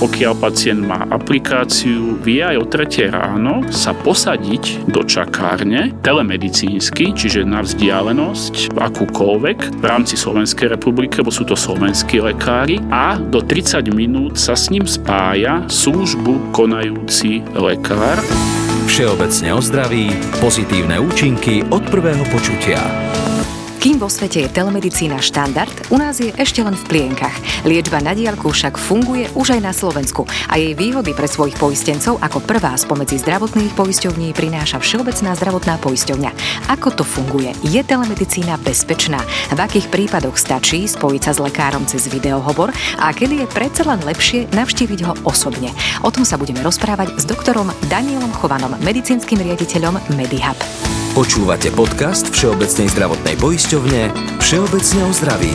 pokiaľ pacient má aplikáciu, vie aj o 3 ráno sa posadiť do čakárne telemedicínsky, čiže na vzdialenosť akúkoľvek v rámci Slovenskej republiky, lebo sú to slovenskí lekári a do 30 minút sa s ním spája službu konajúci lekár. Všeobecne o zdraví, pozitívne účinky od prvého počutia. Kým vo svete je telemedicína štandard, u nás je ešte len v plienkach. Liečba na diálku však funguje už aj na Slovensku a jej výhody pre svojich poistencov ako prvá spomedzi zdravotných poisťovní prináša Všeobecná zdravotná poisťovňa. Ako to funguje? Je telemedicína bezpečná? V akých prípadoch stačí spojiť sa s lekárom cez videohovor a kedy je predsa len lepšie navštíviť ho osobne? O tom sa budeme rozprávať s doktorom Danielom Chovanom, medicínskym riaditeľom MediHub. Počúvate podcast Všeobecnej zdravotnej poisťovne Všeobecne o zdraví.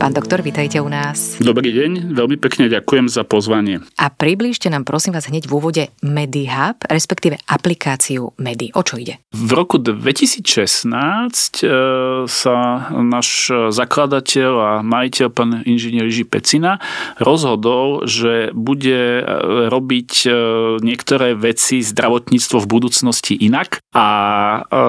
Pán doktor, vítajte u nás. Dobrý deň, veľmi pekne ďakujem za pozvanie. A priblížte nám prosím vás hneď v úvode MediHub, respektíve aplikáciu Medi. O čo ide? V roku 2016 e, sa náš zakladateľ a majiteľ, pán inžinier Jiži Pecina, rozhodol, že bude e, robiť e, niektoré veci zdravotníctvo v budúcnosti inak a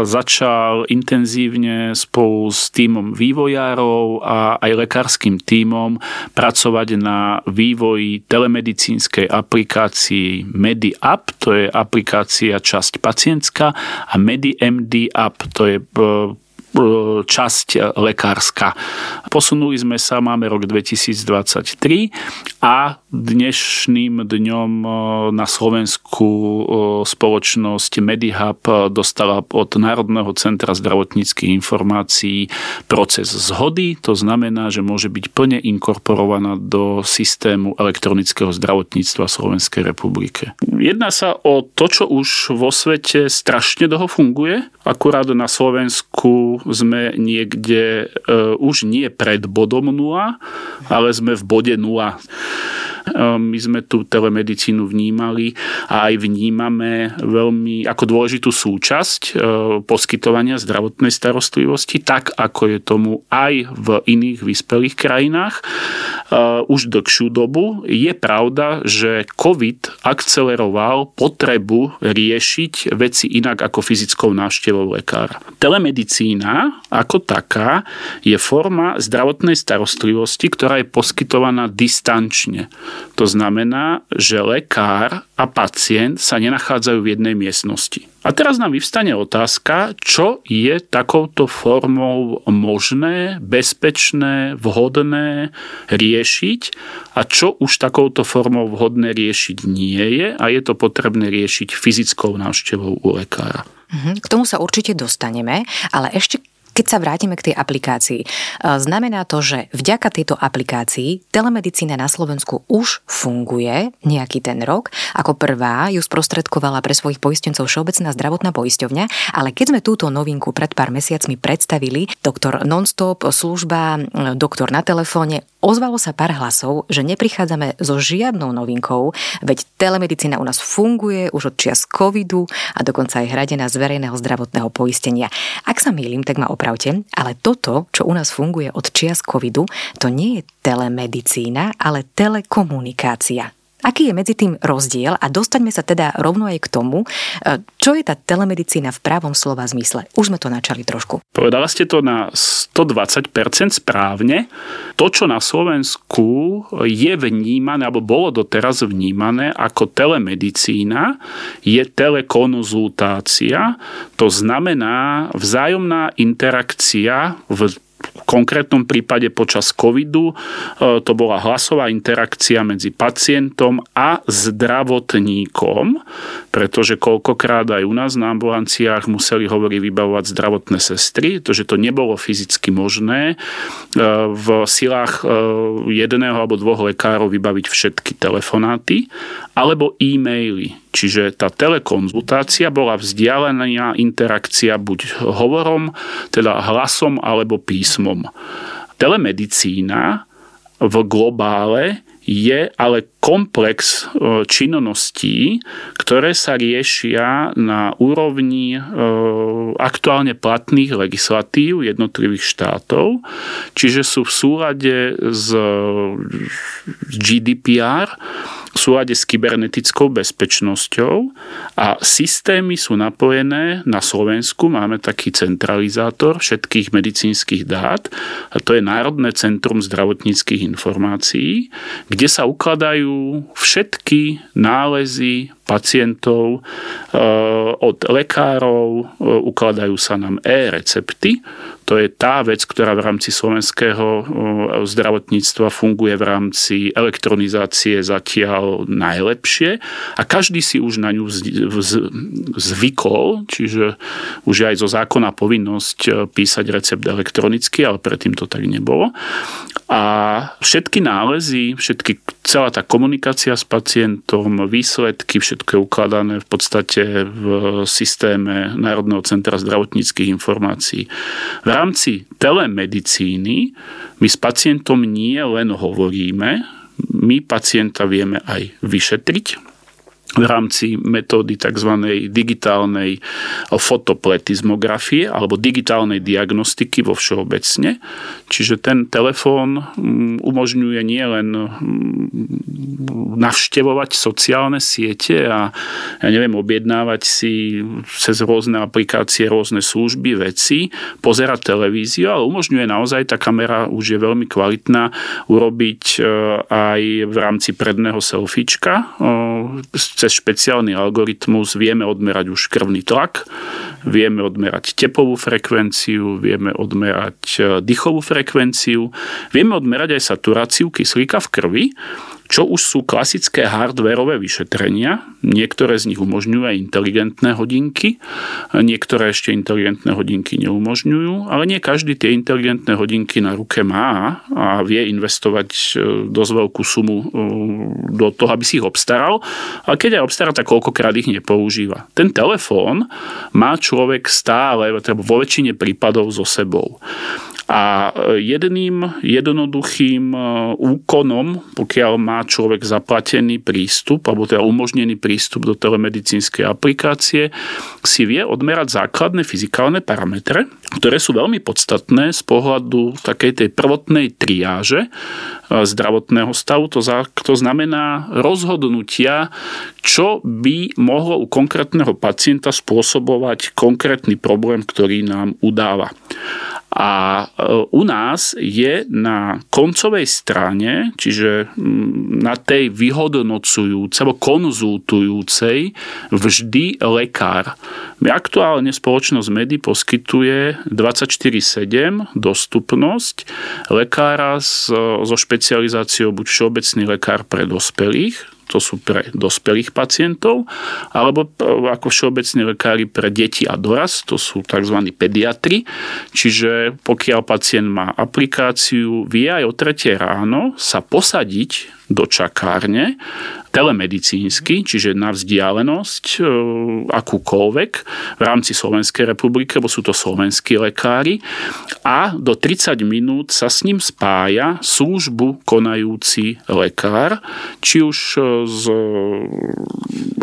začal intenzívne spolu s týmom vývojárov a aj lekárov lekárským tímom pracovať na vývoji telemedicínskej aplikácii MediApp, to je aplikácia časť pacientská a MediMD App, to je E, časť lekárska. Posunuli sme sa, máme rok 2023 a dnešným dňom e, na Slovensku e, spoločnosť MediHub dostala od Národného centra zdravotníckých informácií proces zhody, to znamená, že môže byť plne inkorporovaná do systému elektronického zdravotníctva Slovenskej republike. Jedná sa o to, čo už vo svete strašne dlho funguje, akurát na Slovensku sme niekde uh, už nie pred bodom 0, ale sme v bode 0. Ehm, my sme tú telemedicínu vnímali a aj vnímame veľmi ako dôležitú súčasť ehm, poskytovania zdravotnej starostlivosti, tak ako je tomu aj v iných vyspelých krajinách ehm, už dlhšiu dobu. Je pravda, že COVID akceleroval potrebu riešiť veci inak ako fyzickou návštevou lekára. Telemedicína ako taká je forma zdravotnej starostlivosti, ktorá je poskytovaná distančne. To znamená, že lekár a pacient sa nenachádzajú v jednej miestnosti. A teraz nám vyvstane otázka, čo je takouto formou možné, bezpečné, vhodné riešiť a čo už takouto formou vhodné riešiť nie je a je to potrebné riešiť fyzickou návštevou u lekára. Mhm, k tomu sa určite dostaneme, ale ešte keď sa vrátime k tej aplikácii, e, znamená to, že vďaka tejto aplikácii telemedicína na Slovensku už funguje nejaký ten rok. Ako prvá ju sprostredkovala pre svojich poistencov Všeobecná zdravotná poisťovňa, ale keď sme túto novinku pred pár mesiacmi predstavili, doktor Nonstop, služba, e, doktor na telefóne, ozvalo sa pár hlasov, že neprichádzame so žiadnou novinkou, veď telemedicína u nás funguje už od čias covidu a dokonca aj hradená z verejného zdravotného poistenia. Ak sa mýlim, tak ma opravte, ale toto, čo u nás funguje od čias covidu, to nie je telemedicína, ale telekomunikácia. Aký je medzi tým rozdiel a dostaňme sa teda rovno aj k tomu, e, čo je tá telemedicína v právom slova zmysle. Už sme to načali trošku. Povedala ste to na 120% správne. To, čo na Slovensku je vnímané, alebo bolo doteraz vnímané ako telemedicína, je telekonzultácia. To znamená vzájomná interakcia v konkrétnom prípade počas covidu e, to bola hlasová interakcia medzi pacientom a zdravotníkom, pretože koľkokrát aj u nás na ambulanciách museli hovoriť vybavovať zdravotné sestry, pretože to nebolo fyzicky možné e, v silách e, jedného alebo dvoch lekárov vybaviť všetky telefonáty alebo e-maily. Čiže tá telekonzultácia bola vzdialená interakcia buď hovorom, teda hlasom alebo písmom. Telemedicína v globále je ale komplex e, činností, ktoré sa riešia na úrovni e, aktuálne platných legislatív jednotlivých štátov, čiže sú v súlade s GDPR, v súlade s kybernetickou bezpečnosťou a systémy sú napojené na Slovensku. Máme taký centralizátor všetkých medicínskych dát a to je Národné centrum zdravotníckých informácií, kde sa ukladajú všetky nálezy pacientov eh, od lekárov, eh, ukladajú sa nám e-recepty, to je tá vec, ktorá v rámci slovenského zdravotníctva funguje v rámci elektronizácie zatiaľ najlepšie a každý si už na ňu zvykol, čiže už je aj zo zákona povinnosť e, písať recept elektronicky, ale predtým to tak nebolo. A všetky nálezy, všetky, celá tá komunikácia s pacientom, výsledky, všetko je ukladané v podstate v systéme Národného centra zdravotníckých informácií. V rámci telemedicíny my s pacientom nie len hovoríme, my pacienta vieme aj vyšetriť, v rámci metódy tzv. digitálnej fotopletizmografie alebo digitálnej diagnostiky vo všeobecne. Čiže ten telefón mm, umožňuje nielen mm, navštevovať sociálne siete a ja neviem, objednávať si cez rôzne aplikácie, rôzne služby, veci, pozerať televíziu, ale umožňuje naozaj, tá kamera už je veľmi kvalitná, urobiť e, aj v rámci predného selfiečka cez špeciálny algoritmus vieme odmerať už krvný tlak, vieme odmerať tepovú frekvenciu, vieme odmerať e, dýchovú frekvenciu, vieme odmerať aj saturáciu kyslíka v krvi čo už sú klasické hardwareové vyšetrenia. Niektoré z nich umožňujú aj inteligentné hodinky, niektoré ešte inteligentné hodinky neumožňujú, ale nie každý tie inteligentné hodinky na ruke má a vie investovať e, dosť veľkú sumu e, do toho, aby si ich obstaral. A keď aj obstará, tak koľkokrát ich nepoužíva. Ten telefón má človek stále, teda vo väčšine prípadov so sebou. A jedným jednoduchým e, úkonom, pokiaľ má človek zaplatený prístup, alebo teda umožnený prístup do telemedicínskej aplikácie, si vie odmerať základné fyzikálne parametre, ktoré sú veľmi podstatné z pohľadu takej tej prvotnej triáže e, zdravotného stavu. To, za, to znamená rozhodnutia, čo by mohlo u konkrétneho pacienta spôsobovať konkrétny problém, ktorý nám udáva. A e, u nás je na koncovej strane, čiže mm, na tej vyhodnocujúcej alebo konzultujúcej vždy lekár. Aktuálne spoločnosť Medy poskytuje 24-7 dostupnosť lekára so špecializáciou buď všeobecný lekár pre dospelých, to sú pre dospelých pacientov, alebo e, ako všeobecní lekári pre deti a dorast, to sú tzv. pediatri. Čiže pokiaľ pacient má aplikáciu, vie aj o 3 ráno sa posadiť do čakárne telemedicínsky, čiže na vzdialenosť e, akúkoľvek v rámci Slovenskej republiky, lebo sú to slovenskí lekári a do 30 minút sa s ním spája službu konajúci lekár, či už e, z,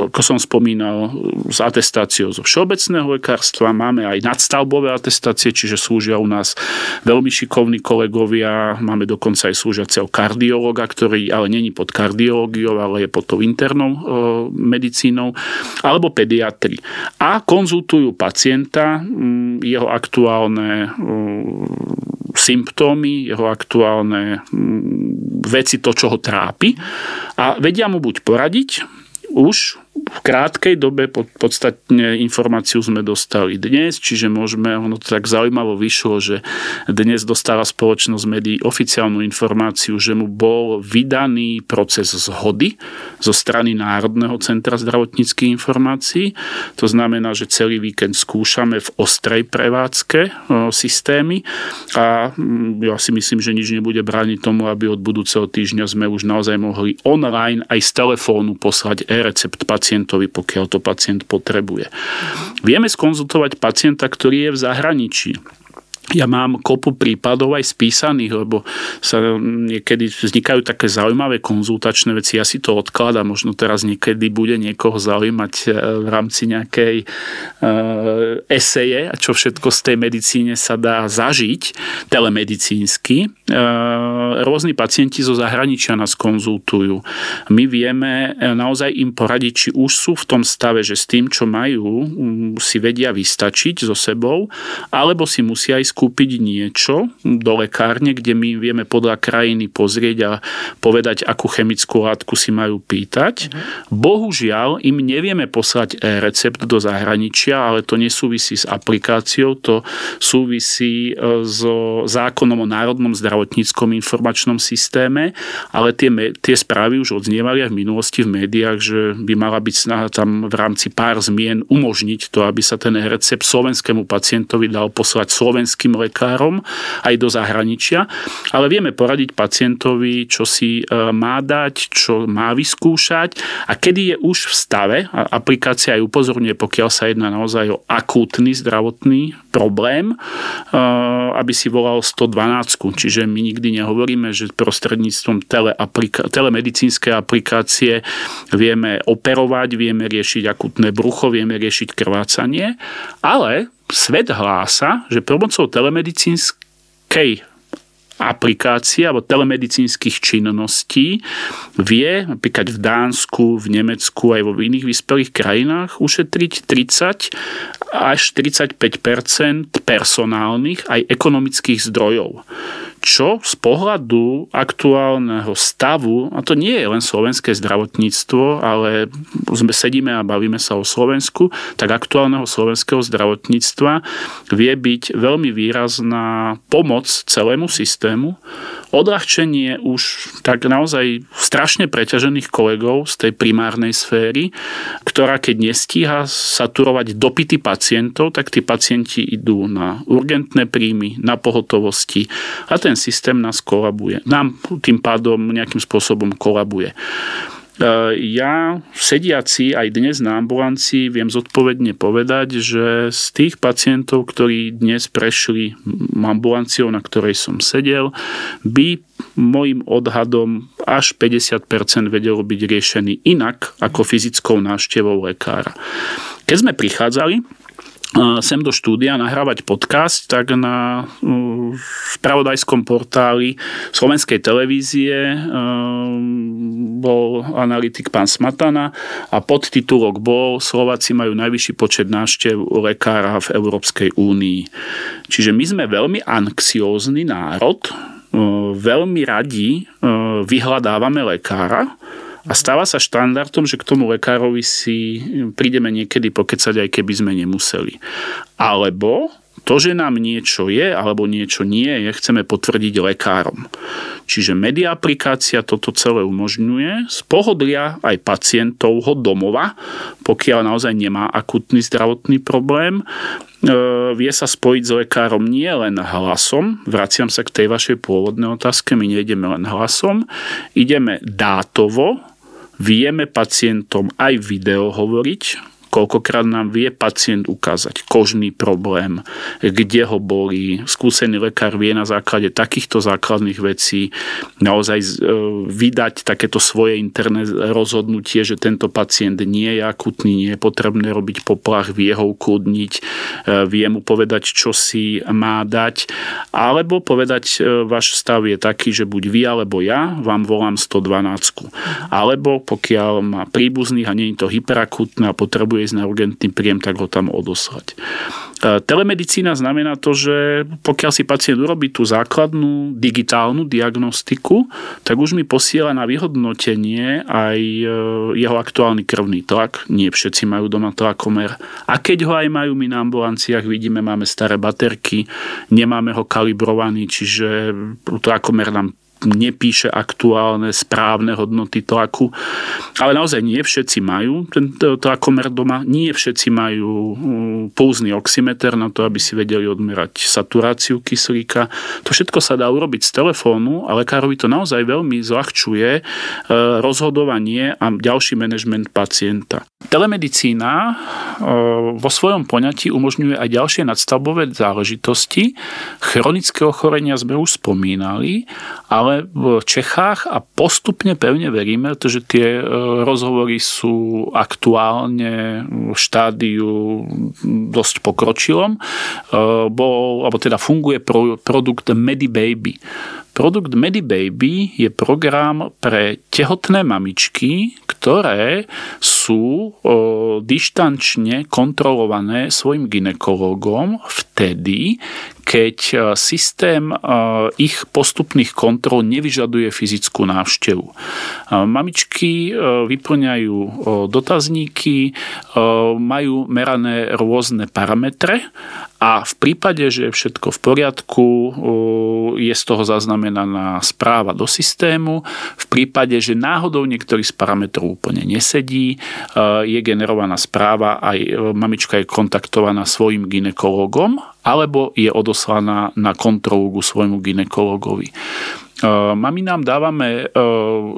ako som spomínal, s atestáciou zo všeobecného lekárstva, máme aj nadstavbové atestácie, čiže slúžia u nás veľmi šikovní kolegovia, máme dokonca aj slúžiaceho kardiologa, ktorý ale není pod kardiológiou, ale je pod tou internou e, medicínou, alebo pediatri. A konzultujú pacienta, mm, jeho aktuálne e, symptómy, jeho aktuálne mm, veci, to, čo ho trápi a vedia mu buď poradiť, už v krátkej dobe podstatne informáciu sme dostali dnes, čiže môžeme, ono to tak zaujímavo vyšlo, že dnes dostáva spoločnosť médií oficiálnu informáciu, že mu bol vydaný proces zhody zo strany Národného centra zdravotníckých informácií. To znamená, že celý víkend skúšame v ostrej prevádzke systémy a mm, ja si myslím, že nič nebude brániť tomu, aby od budúceho týždňa sme už naozaj mohli online aj z telefónu poslať e-recept pacienta pacientovi, pokiaľ to pacient potrebuje. Vieme skonzultovať pacienta, ktorý je v zahraničí ja mám kopu prípadov aj spísaných, lebo sa niekedy vznikajú také zaujímavé konzultačné veci. Ja si to odkladám, možno teraz niekedy bude niekoho zaujímať e, v rámci nejakej uh, eseje, čo všetko z tej medicíne sa dá zažiť telemedicínsky. Uh, rôzni pacienti zo zahraničia nás konzultujú. My vieme naozaj im poradiť, či už sú v tom stave, že s tým, čo majú, si vedia vystačiť so sebou, alebo si musia ísť kúpiť niečo do lekárne, kde my vieme podľa krajiny pozrieť a povedať, akú chemickú látku si majú pýtať. Mhm. Bohužiaľ, im nevieme poslať recept do zahraničia, ale to nesúvisí s aplikáciou, to súvisí e, so zákonom o Národnom zdravotníckom informačnom systéme, ale tie, tie správy už odznievali aj v minulosti v médiách, že by mala byť snaha tam v rámci pár zmien umožniť to, aby sa ten recept slovenskému pacientovi dal poslať slovenským praktickým lekárom aj do zahraničia, ale vieme poradiť pacientovi, čo si e, má dať, čo má vyskúšať a kedy je už v stave, a aplikácia aj upozorňuje, pokiaľ sa jedná naozaj o akútny zdravotný problém, e, aby si volal 112. Čiže my nikdy nehovoríme, že prostredníctvom teleaplika- telemedicínskej aplikácie vieme operovať, vieme riešiť akútne brucho, vieme riešiť krvácanie, ale svet hlása, že pomocou telemedicínskej aplikácie alebo telemedicínskych činností vie napríklad v Dánsku, v Nemecku aj vo iných vyspelých krajinách ušetriť 30 až 45% personálnych aj ekonomických zdrojov čo z pohľadu aktuálneho stavu, a to nie je len slovenské zdravotníctvo, ale sme sedíme a bavíme sa o Slovensku, tak aktuálneho slovenského zdravotníctva vie byť veľmi výrazná pomoc celému systému, odľahčenie už tak naozaj strašne preťažených kolegov z tej primárnej sféry, ktorá keď nestíha saturovať dopity pacientov, tak tí pacienti idú na urgentné príjmy, na pohotovosti a ten systém nás kolabuje. Nám tým pádom nejakým spôsobom kolabuje. E, ja sediaci aj dnes na ambulancii viem zodpovedne povedať, že z tých pacientov, ktorí dnes prešli ambulanciou, na ktorej som sedel, by môjim odhadom až 50% vedelo byť riešený inak ako fyzickou návštevou lekára. Keď sme prichádzali, sem do štúdia nahrávať podcast, tak na spravodajskom portáli slovenskej televízie bol analytik pán Smatana a podtitulok bol Slováci majú najvyšší počet návštev lekára v Európskej únii. Čiže my sme veľmi anxiózny národ, veľmi radi vyhľadávame lekára, a stáva sa štandardom, že k tomu lekárovi si prídeme niekedy pokecať, aj keby sme nemuseli. Alebo to, že nám niečo je alebo niečo nie je, chceme potvrdiť lekárom. Čiže media aplikácia toto celé umožňuje z pohodlia aj pacientovho domova, pokiaľ naozaj nemá akutný zdravotný problém, e, vie sa spojiť s lekárom nie len hlasom, vraciam sa k tej vašej pôvodnej otázke, my nejdeme len hlasom, ideme dátovo, Vieme pacientom aj video hovoriť, Koľkokrát nám vie pacient ukázať kožný problém, kde ho bolí. Skúsený lekár vie na základe takýchto základných vecí naozaj e, vydať takéto svoje interné rozhodnutie, že tento pacient nie je akutný, nie je potrebné robiť poplach, vie ho ukludniť, e, vie mu povedať, čo si má dať, alebo povedať, e, váš stav je taký, že buď vy alebo ja vám volám 112. Alebo pokiaľ má príbuzných a nie je to hyperakutné a potrebuje potrebuje ísť na urgentný príjem, tak ho tam odoslať. E, telemedicína znamená to, že pokiaľ si pacient urobí tú základnú digitálnu diagnostiku, tak už mi posiela na vyhodnotenie aj e, jeho aktuálny krvný tlak. Nie všetci majú doma tlakomer. A keď ho aj majú my na ambulanciách, vidíme, máme staré baterky, nemáme ho kalibrovaný, čiže tlakomer nám nepíše aktuálne správne hodnoty tlaku. Ale naozaj nie všetci majú ten tlakomer doma, nie všetci majú pulzný oximeter na to, aby si vedeli odmerať saturáciu kyslíka. To všetko sa dá urobiť z telefónu a lekárovi to naozaj veľmi zľahčuje rozhodovanie a ďalší manažment pacienta. Telemedicína vo svojom poňatí umožňuje aj ďalšie nadstavbové záležitosti. Chronické ochorenia sme už spomínali, ale v Čechách a postupne pevne veríme, že tie e, rozhovory sú aktuálne v štádiu dosť pokročilom. E, bol, alebo teda funguje produkt Medibaby. Produkt Medibaby je program pre tehotné mamičky, ktoré sú o, dištančne kontrolované svojim ginekologom vtedy, keď e, systém e, ich postupných kontrol nevyžaduje fyzickú návštevu. E, mamičky vyplňajú dotazníky, majú merané rôzne parametre a v prípade, že je všetko v poriadku, je z toho zaznamenaná správa do systému. V prípade, že náhodou niektorý z parametrov úplne nesedí, je generovaná správa, aj mamička je kontaktovaná svojim ginekologom, alebo je odoslaná na kontrolu ku svojmu ginekologovi. Mami nám dávame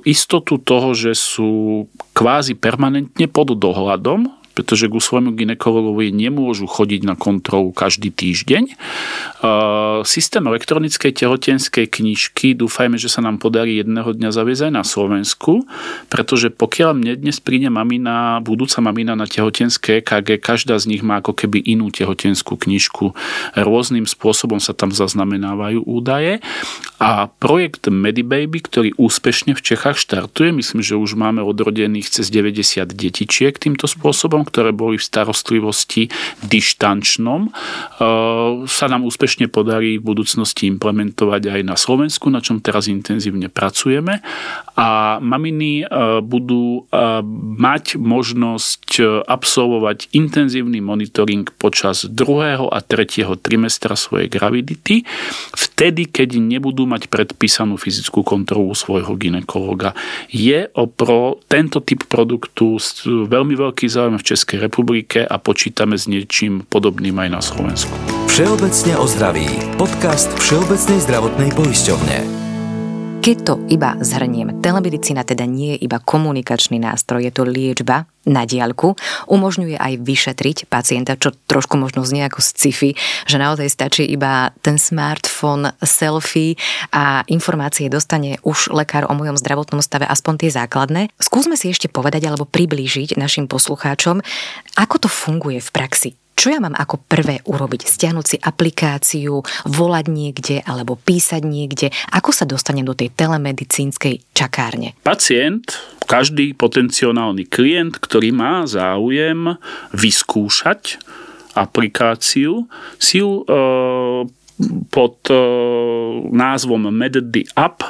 istotu toho, že sú kvázi permanentne pod dohľadom pretože ku svojmu ginekologovi nemôžu chodiť na kontrolu každý týždeň. Systém elektronickej tehotenskej knižky dúfajme, že sa nám podarí jedného dňa zaviesť aj na Slovensku, pretože pokiaľ mne dnes príde mamina, budúca mamina na tehotenské EKG, každá z nich má ako keby inú tehotenskú knižku. Rôznym spôsobom sa tam zaznamenávajú údaje a projekt Medibaby, ktorý úspešne v Čechách štartuje, myslím, že už máme odrodených cez 90 detičiek týmto spôsobom, ktoré boli v starostlivosti dištančnom, e, sa nám úspešne podarí v budúcnosti implementovať aj na Slovensku, na čom teraz intenzívne pracujeme. A maminy e, budú e, mať možnosť absolvovať intenzívny monitoring počas druhého a tretieho trimestra svojej gravidity, vtedy, keď nebudú mať predpísanú fyzickú kontrolu svojho ginekologa. Je opro tento typ produktu veľmi veľký záujem v Českej Českej republike a počítame s niečím podobným aj na Slovensku. Všeobecne o zdraví. Podcast Všeobecnej zdravotnej poisťovne. Keď to iba zhrniem, telemedicína teda nie je iba komunikačný nástroj, je to liečba na diaľku, umožňuje aj vyšetriť pacienta, čo trošku možno znie ako sci-fi, že naozaj stačí iba ten smartfón, selfie a informácie dostane už lekár o mojom zdravotnom stave, aspoň tie základné. Skúsme si ešte povedať alebo priblížiť našim poslucháčom, ako to funguje v praxi čo ja mám ako prvé urobiť? Stiahnuť si aplikáciu, volať niekde alebo písať niekde? Ako sa dostanem do tej telemedicínskej čakárne? Pacient, každý potenciálny klient, ktorý má záujem vyskúšať aplikáciu, si ju e, pod e, názvom MedDy App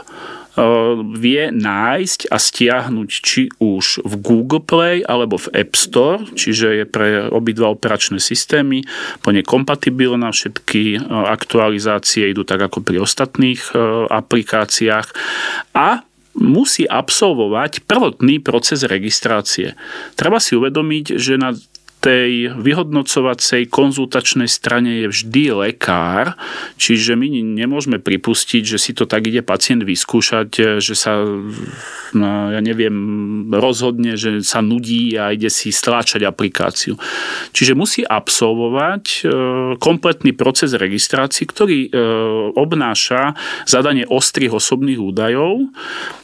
vie nájsť a stiahnuť či už v Google Play alebo v App Store, čiže je pre obidva operačné systémy plne kompatibilná, všetky aktualizácie idú tak ako pri ostatných aplikáciách a musí absolvovať prvotný proces registrácie. Treba si uvedomiť, že na tej vyhodnocovacej konzultačnej strane je vždy lekár, čiže my nemôžeme pripustiť, že si to tak ide pacient vyskúšať, že sa, no, ja neviem, rozhodne, že sa nudí a ide si stláčať aplikáciu. Čiže musí absolvovať e, kompletný proces registrácie, ktorý e, obnáša zadanie ostrých osobných údajov,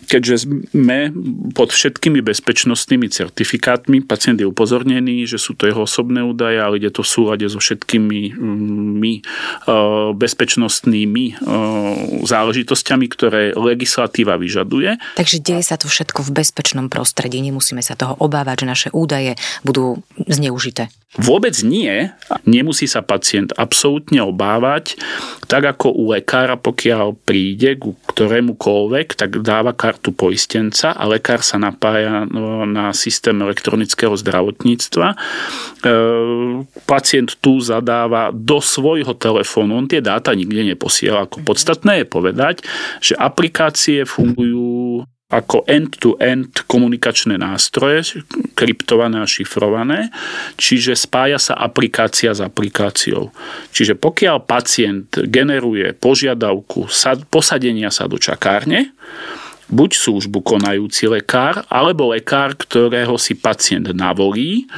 keďže sme pod všetkými bezpečnostnými certifikátmi, pacient je upozornený, že sú to jeho osobné údaje, ale ide to v súlade so všetkými my, e, bezpečnostnými e, záležitosťami, ktoré legislatíva vyžaduje. Takže deje sa to všetko v bezpečnom prostredí, nemusíme sa toho obávať, že naše údaje budú zneužité. Vôbec nie. Nemusí sa pacient absolútne obávať. Tak ako u lekára, pokiaľ príde ku ktorémukoľvek, tak dáva kartu poistenca a lekár sa napája no, na systém elektronického zdravotníctva. E, pacient tu zadáva do svojho telefónu, on tie dáta nikde neposiela. Ako podstatné je povedať, že aplikácie fungujú ako end-to-end komunikačné nástroje, kryptované a šifrované, čiže spája sa aplikácia s aplikáciou. Čiže pokiaľ pacient generuje požiadavku posadenia sa do čakárne, buď službu konajúci lekár, alebo lekár, ktorého si pacient navolí,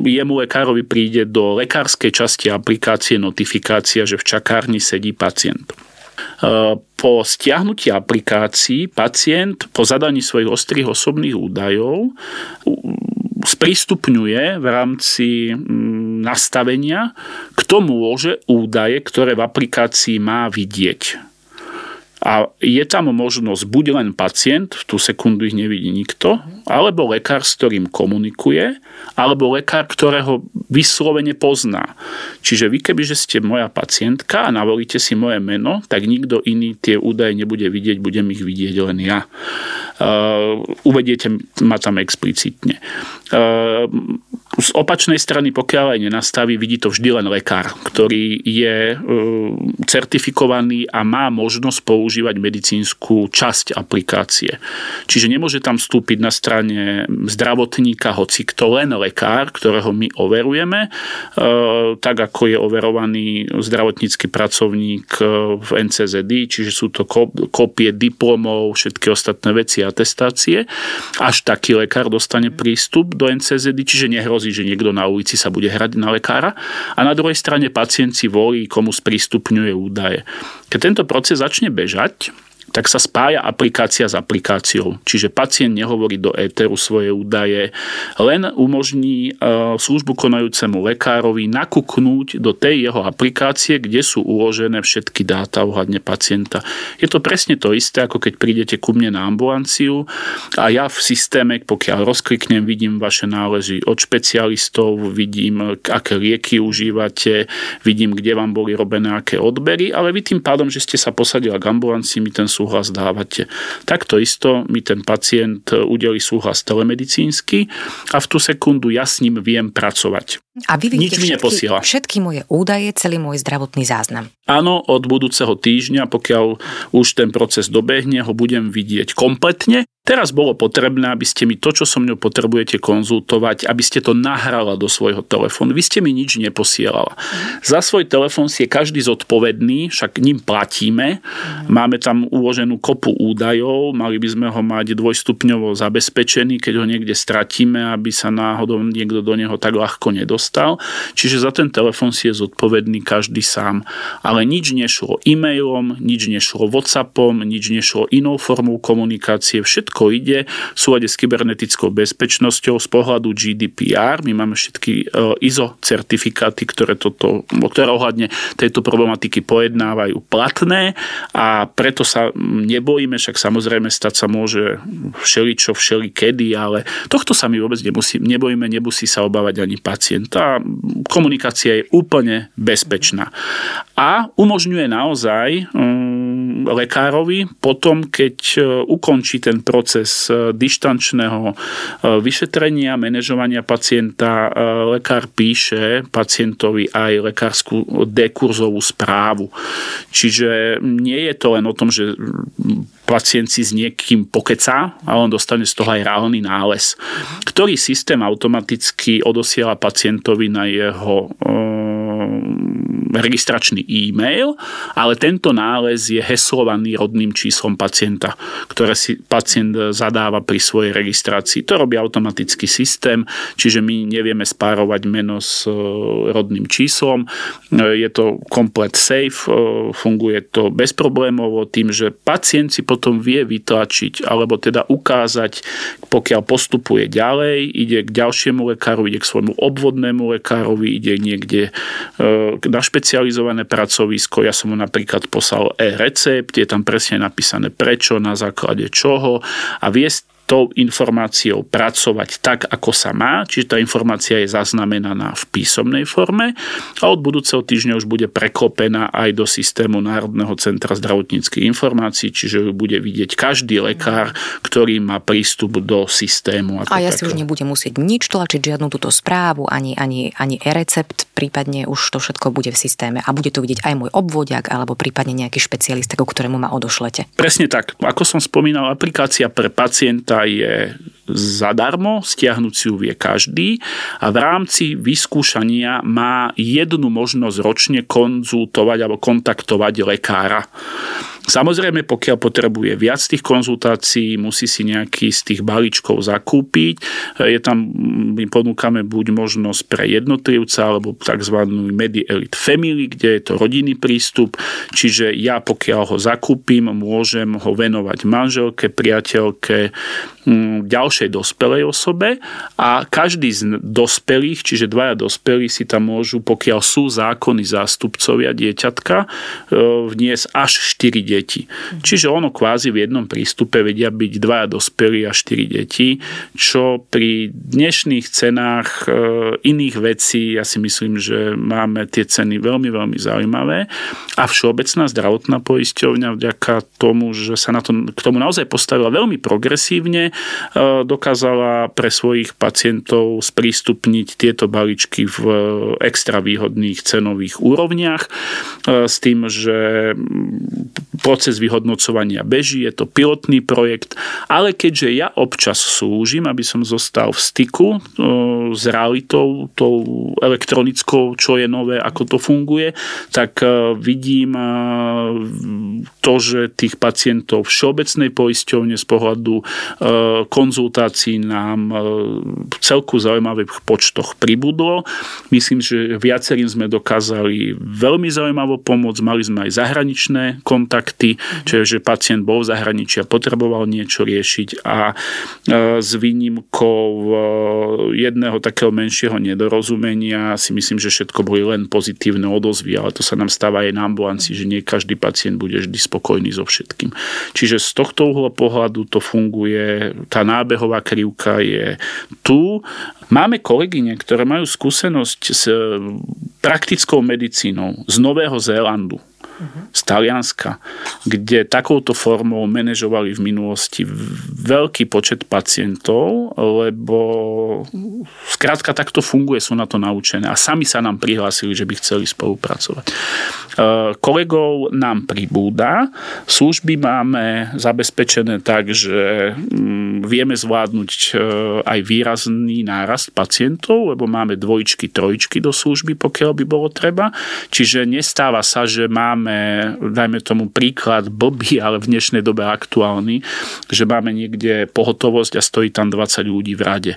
jemu lekárovi príde do lekárskej časti aplikácie notifikácia, že v čakárni sedí pacient. Po stiahnutí aplikácií pacient po zadaní svojich ostrých osobných údajov sprístupňuje v rámci mm, nastavenia, kto môže údaje, ktoré v aplikácii má vidieť. A je tam možnosť buď len pacient, v tú sekundu ich nevidí nikto, alebo lekár, s ktorým komunikuje, alebo lekár, ktorého vyslovene pozná. Čiže vy, kebyže ste moja pacientka a navolíte si moje meno, tak nikto iný tie údaje nebude vidieť, budem ich vidieť len ja. Uh, uvediete ma tam explicitne. Uh, z opačnej strany, pokiaľ aj nenastaví, vidí to vždy len lekár, ktorý je uh, certifikovaný a má možnosť používať medicínsku časť aplikácie. Čiže nemôže tam vstúpiť na strane zdravotníka, hoci kto len lekár, ktorého my overujeme, uh, tak ako je overovaný zdravotnícky pracovník v NCZD, čiže sú to kopie diplomov, všetky ostatné veci, atestácie. Až taký lekár dostane prístup do NCZD, čiže nehrozí hrozí, že niekto na ulici sa bude hrať na lekára a na druhej strane pacient si volí, komu sprístupňuje údaje. Keď tento proces začne bežať, tak sa spája aplikácia s aplikáciou. Čiže pacient nehovorí do éteru svoje údaje, len umožní e, službu konajúcemu lekárovi nakúknúť do tej jeho aplikácie, kde sú uložené všetky dáta ohľadne pacienta. Je to presne to isté, ako keď prídete ku mne na ambulanciu a ja v systéme, pokiaľ rozkliknem, vidím vaše nálezy od špecialistov, vidím, aké lieky užívate, vidím, kde vám boli robené aké odbery, ale vy tým pádom, že ste sa posadili k ambulancii, mi ten sú súhlas dávate. Takto isto mi ten pacient udeli súhlas telemedicínsky a v tú sekundu ja s ním viem pracovať. A vy Nič mi všetky, všetky moje údaje, celý môj zdravotný záznam. Áno, od budúceho týždňa, pokiaľ už ten proces dobehne, ho budem vidieť kompletne. Teraz bolo potrebné, aby ste mi to, čo so mnou potrebujete konzultovať, aby ste to nahrala do svojho telefónu. Vy ste mi nič neposielala. Za svoj telefón si je každý zodpovedný, však ním platíme. Máme tam uloženú kopu údajov, mali by sme ho mať dvojstupňovo zabezpečený, keď ho niekde stratíme, aby sa náhodou niekto do neho tak ľahko nedostal dostal. Čiže za ten telefón si je zodpovedný každý sám. Ale nič nešlo e-mailom, nič nešlo WhatsAppom, nič nešlo inou formou komunikácie. Všetko ide v súlade s kybernetickou bezpečnosťou z pohľadu GDPR. My máme všetky e, ISO certifikáty, ktoré, toto, ktoré ohľadne tejto problematiky pojednávajú platné a preto sa nebojíme, však samozrejme stať sa môže všeličo, všelikedy, ale tohto sa my vôbec nemusí, nebojíme, nemusí sa obávať ani pacient tá komunikácia je úplne bezpečná. A umožňuje naozaj um, lekárovi potom, keď uh, ukončí ten proces uh, dištančného uh, vyšetrenia, manažovania pacienta, lekár píše pacientovi aj lekárskú dekurzovú správu. Čiže nie je to len o tom, že pacient si s niekým pokecá a on dostane z toho aj reálny nález, ktorý systém automaticky odosiela pacientovi na jeho registračný e-mail, ale tento nález je heslovaný rodným číslom pacienta, ktoré si pacient zadáva pri svojej registrácii. To robí automatický systém, čiže my nevieme spárovať meno s e, rodným číslom. E, je to komplet safe, e, funguje to bezproblémovo tým, že pacient si potom vie vytlačiť alebo teda ukázať, pokiaľ postupuje ďalej, ide k ďalšiemu lekáru, ide k svojmu obvodnému lekárovi, ide niekde na špeciálne špecializované pracovisko, ja som mu napríklad poslal e-recept, je tam presne napísané prečo, na základe čoho a vie tou informáciou pracovať tak, ako sa má, čiže tá informácia je zaznamenaná v písomnej forme a od budúceho týždňa už bude preklopená aj do systému Národného centra zdravotníckých informácií, čiže ju bude vidieť každý lekár, ktorý má prístup do systému. A ja si už nebudem musieť nič tlačiť, žiadnu túto správu, ani, ani, ani e-recept, prípadne už to všetko bude v systéme a bude to vidieť aj môj obvodiak alebo prípadne nejaký špecialista, ku ktorému ma odošlete. Presne tak. Ako som spomínal, aplikácia pre pacienta ktorá je zadarmo, stiahnuť si ju vie každý a v rámci vyskúšania má jednu možnosť ročne konzultovať alebo kontaktovať lekára. Samozrejme, pokiaľ potrebuje viac tých konzultácií, musí si nejaký z tých balíčkov zakúpiť. Je tam, my ponúkame buď možnosť pre jednotlivca, alebo tzv. Medi Elite Family, kde je to rodinný prístup. Čiže ja, pokiaľ ho zakúpim, môžem ho venovať manželke, priateľke, mm, ďalšej dospelej osobe a každý z dospelých, čiže dvaja dospelí si tam môžu, pokiaľ sú zákony zástupcovia dieťatka, e, vniesť až 4 deti deti. Čiže ono kvázi v jednom prístupe vedia byť dvaja dospelí a štyri deti, čo pri dnešných cenách e, iných vecí, ja si myslím, že máme tie ceny veľmi, veľmi zaujímavé a Všeobecná zdravotná poisťovňa vďaka tomu, že sa na to, k tomu naozaj postavila veľmi progresívne, e, dokázala pre svojich pacientov sprístupniť tieto balíčky v extra výhodných cenových úrovniach e, s tým, že proces vyhodnocovania beží, je to pilotný projekt, ale keďže ja občas slúžim, aby som zostal v styku e, s realitou, tou elektronickou, čo je nové, ako to funguje, tak e, vidím e, to, že tých pacientov všeobecnej poisťovne z pohľadu konzultácií nám v celku zaujímavých počtoch pribudlo. Myslím, že viacerým sme dokázali veľmi zaujímavo pomôcť, mali sme aj zahraničné kontakty, kontakty, čiže pacient bol v zahraničí a potreboval niečo riešiť a e, s výnimkou e, jedného takého menšieho nedorozumenia si myslím, že všetko boli len pozitívne odozvy, ale to sa nám stáva aj na ambulancii, že nie každý pacient bude vždy spokojný so všetkým. Čiže z tohto uhla pohľadu to funguje, tá nábehová krivka je tu. Máme kolegyne, ktoré majú skúsenosť s praktickou medicínou z Nového Zélandu z Talianska, kde takouto formou manažovali v minulosti veľký počet pacientov, lebo skrátka takto funguje, sú na to naučené a sami sa nám prihlásili, že by chceli spolupracovať. E, kolegov nám pribúda, služby máme zabezpečené tak, že mm, vieme zvládnuť e, aj výrazný nárast pacientov, lebo máme dvojčky, trojčky do služby, pokiaľ by bolo treba. Čiže nestáva sa, že máme máme, dajme tomu príklad blbý, ale v dnešnej dobe aktuálny, že máme niekde pohotovosť a stojí tam 20 ľudí v rade.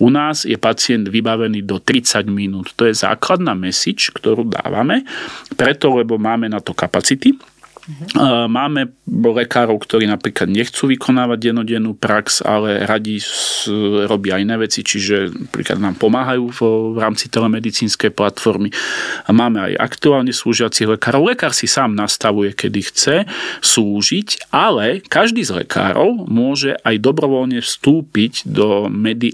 U nás je pacient vybavený do 30 minút. To je základná message, ktorú dávame, preto, lebo máme na to kapacity. Máme lekárov, ktorí napríklad nechcú vykonávať denodennú prax, ale radi robia iné veci, čiže napríklad nám pomáhajú v, v rámci telemedicínskej platformy. A máme aj aktuálne slúžiacich lekárov. Lekár si sám nastavuje, kedy chce slúžiť, ale každý z lekárov môže aj dobrovoľne vstúpiť do Medi,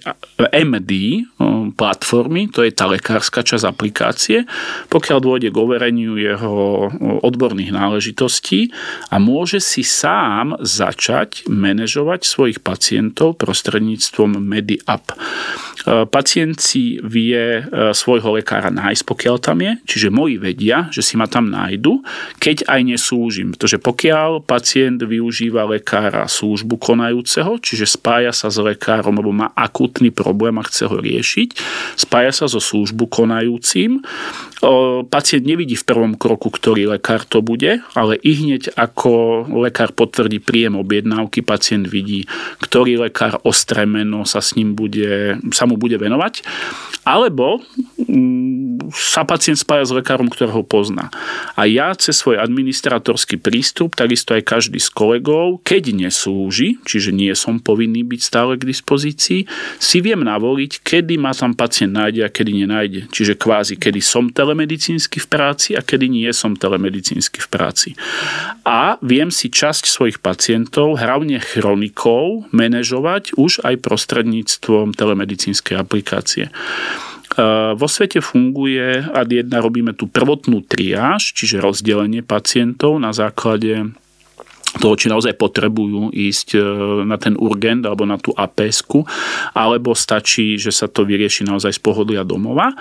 MD platformy, to je tá lekárska časť aplikácie, pokiaľ dôjde k overeniu jeho odborných náležitostí možností a môže si sám začať manažovať svojich pacientov prostredníctvom MediUp. E, pacient si vie e, svojho lekára nájsť, pokiaľ tam je, čiže moji vedia, že si ma tam nájdu, keď aj neslúžim. Pretože pokiaľ pacient využíva lekára službu konajúceho, čiže spája sa s lekárom, alebo má akutný problém a chce ho riešiť, spája sa so službu konajúcim, pacient nevidí v prvom kroku, ktorý lekár to bude, ale i hneď ako lekár potvrdí príjem objednávky, pacient vidí, ktorý lekár ostremeno sa s ním bude, sa mu bude venovať. Alebo mm, sa pacient spája s lekárom, ktorého pozná. A ja cez svoj administratorský prístup, takisto aj každý s kolegov, keď neslúži, čiže nie som povinný byť stále k dispozícii, si viem navoliť, kedy ma tam pacient nájde a kedy nenájde. Čiže kvázi, kedy som telemedicínsky v práci a kedy nie som telemedicínsky v práci. A viem si časť svojich pacientov, hlavne chronikov, manažovať už aj prostredníctvom telemedicínskej aplikácie. Vo svete funguje, a jedna robíme tú prvotnú triáž, čiže rozdelenie pacientov na základe toho, či naozaj potrebujú ísť e, na ten urgent alebo na tú aps alebo stačí, že sa to vyrieši naozaj z pohodlia domova,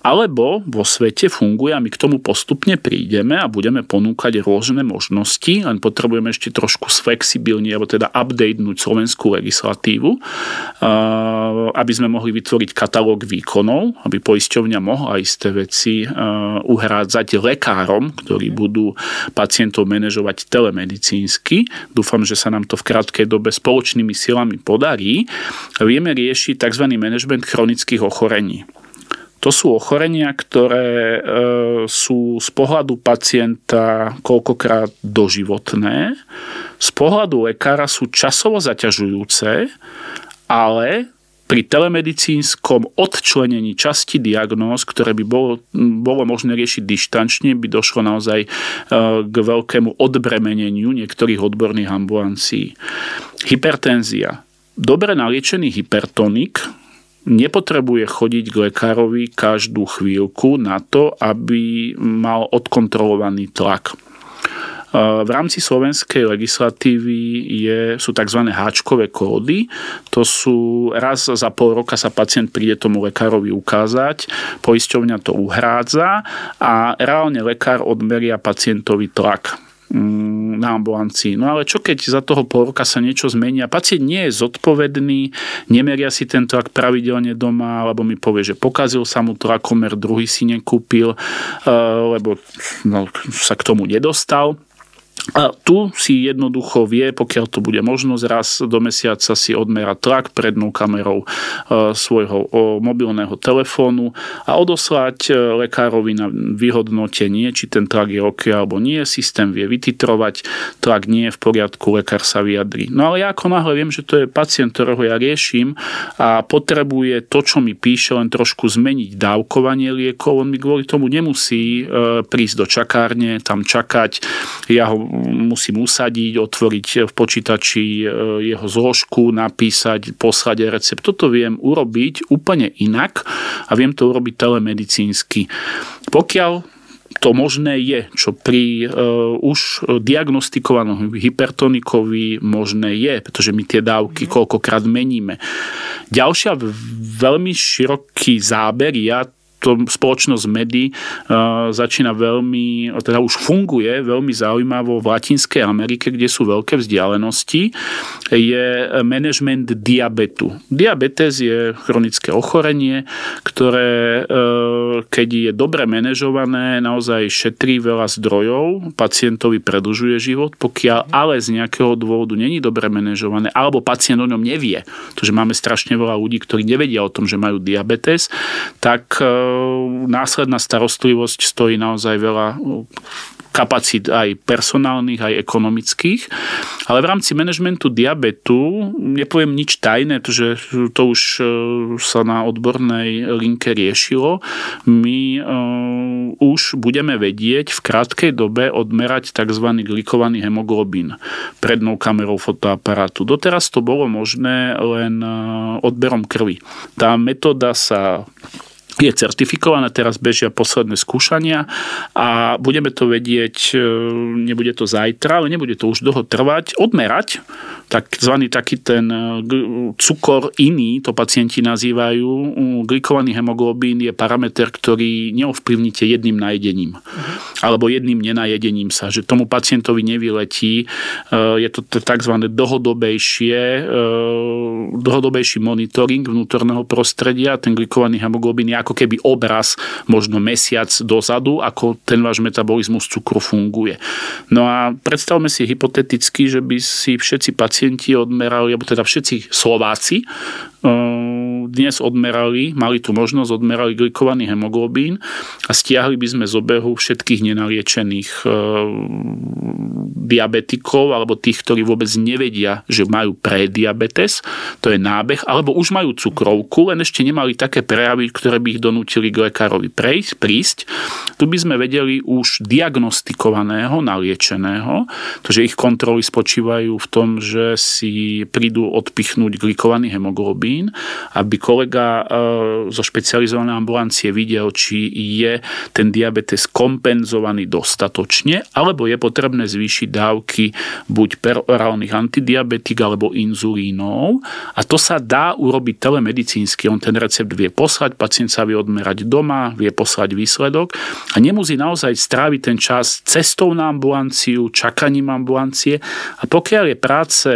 alebo vo svete funguje a my k tomu postupne prídeme a budeme ponúkať rôzne možnosti, len potrebujeme ešte trošku sflexibilniť, alebo teda updatenúť slovenskú legislatívu, aby sme mohli vytvoriť katalóg výkonov, aby poisťovňa mohla isté veci e, uhrádzať lekárom, ktorí budú pacientov manažovať telemedicínsky zisky. Dúfam, že sa nám to v krátkej dobe spoločnými silami podarí. Vieme riešiť tzv. manažment chronických ochorení. To sú ochorenia, ktoré e, sú z pohľadu pacienta koľkokrát doživotné. Z pohľadu lekára sú časovo zaťažujúce, ale pri telemedicínskom odčlenení časti diagnóz, ktoré by bolo, bolo možné riešiť dištančne, by došlo naozaj e, k veľkému odbremeneniu niektorých odborných ambulancií. Hypertenzia. Dobre naliečený hypertonik nepotrebuje chodiť k lekárovi každú chvíľku na to, aby mal odkontrolovaný tlak. V rámci slovenskej legislatívy je, sú tzv. háčkové kódy. To sú raz za pol roka sa pacient príde tomu lekárovi ukázať, poisťovňa to uhrádza a reálne lekár odmeria pacientovi tlak mm, na ambulancii. No ale čo keď za toho pol roka sa niečo zmení a pacient nie je zodpovedný, nemeria si ten tlak pravidelne doma, alebo mi povie, že pokazil sa mu tlakomer, druhý si nekúpil, eh, lebo no, sa k tomu nedostal a tu si jednoducho vie, pokiaľ to bude možnosť, raz do mesiaca si odmerať tlak prednou kamerou e, svojho mobilného telefónu a odoslať e, lekárovi na vyhodnotenie, či ten tlak je OK alebo nie. Systém vie vytitrovať, tlak nie je v poriadku, lekár sa vyjadrí. No ale ja ako náhle viem, že to je pacient, ktorého ja riešim a potrebuje to, čo mi píše, len trošku zmeniť dávkovanie liekov, on mi kvôli tomu nemusí e, prísť do čakárne, tam čakať. Ja ho musím usadiť, otvoriť v počítači e, jeho zložku, napísať, poslať recept. Toto viem urobiť úplne inak a viem to urobiť telemedicínsky. Pokiaľ to možné je, čo pri uh, už diagnostikovanom hypertonikovi možné je, pretože my tie dávky koľkokrát meníme. Ďalšia veľmi široký záber, ja to spoločnosť Medy uh, začína veľmi, teda už funguje veľmi zaujímavo v Latinskej Amerike, kde sú veľké vzdialenosti, je management diabetu. Diabetes je chronické ochorenie, ktoré uh, keď je dobre manažované, naozaj šetrí veľa zdrojov, pacientovi predlžuje život, pokiaľ ale z nejakého dôvodu není dobre manažované, alebo pacient o ňom nevie, pretože máme strašne veľa ľudí, ktorí nevedia o tom, že majú diabetes, tak uh, následná starostlivosť stojí naozaj veľa kapacít aj personálnych, aj ekonomických. Ale v rámci manažmentu diabetu nepoviem nič tajné, pretože to už e, sa na odbornej linke riešilo. My uh, už budeme vedieť v krátkej dobe odmerať tzv. glikovaný hemoglobín prednou kamerou fotoaparátu. Doteraz to bolo možné len e, odberom krvi. Tá metóda sa je certifikované, teraz bežia posledné skúšania a budeme to vedieť, e, nebude to zajtra, ale nebude to už dlho trvať, odmerať takzvaný taký ten e, cukor iný, to pacienti nazývajú. Glikovaný hemoglobín je parameter, ktorý neovplyvníte jedným najedením alebo jedným nenajedením sa, že tomu pacientovi nevyletí. E, je to tzv. dlhodobejšie, dlhodobejší monitoring vnútorného prostredia. Ten glikovaný hemoglobín je ako keby obraz možno mesiac dozadu, ako ten váš metabolizmus cukru funguje. No a predstavme si hypoteticky, že by si všetci pacienti odmerali, alebo teda všetci Slováci, dnes odmerali, mali tu možnosť, odmerali glikovaný hemoglobín a stiahli by sme z obehu všetkých nenaliečených e, diabetikov alebo tých, ktorí vôbec nevedia, že majú prediabetes, to je nábeh, alebo už majú cukrovku, len ešte nemali také prejavy, ktoré by ich donútili k lekárovi prejsť, prísť. Tu by sme vedeli už diagnostikovaného, naliečeného, že ich kontroly spočívajú v tom, že si prídu odpichnúť glikovaný hemoglobín, aby kolega e, zo špecializovanej ambulancie videl, či je ten diabetes kompenzovaný dostatočne, alebo je potrebné zvýšiť dávky buď perorálnych antidiabetik alebo inzulínov. A to sa dá urobiť telemedicínsky. On ten recept vie poslať, pacient sa vie odmerať doma, vie poslať výsledok a nemusí naozaj stráviť ten čas cestou na ambulanciu, čakaním ambulancie a pokiaľ je práce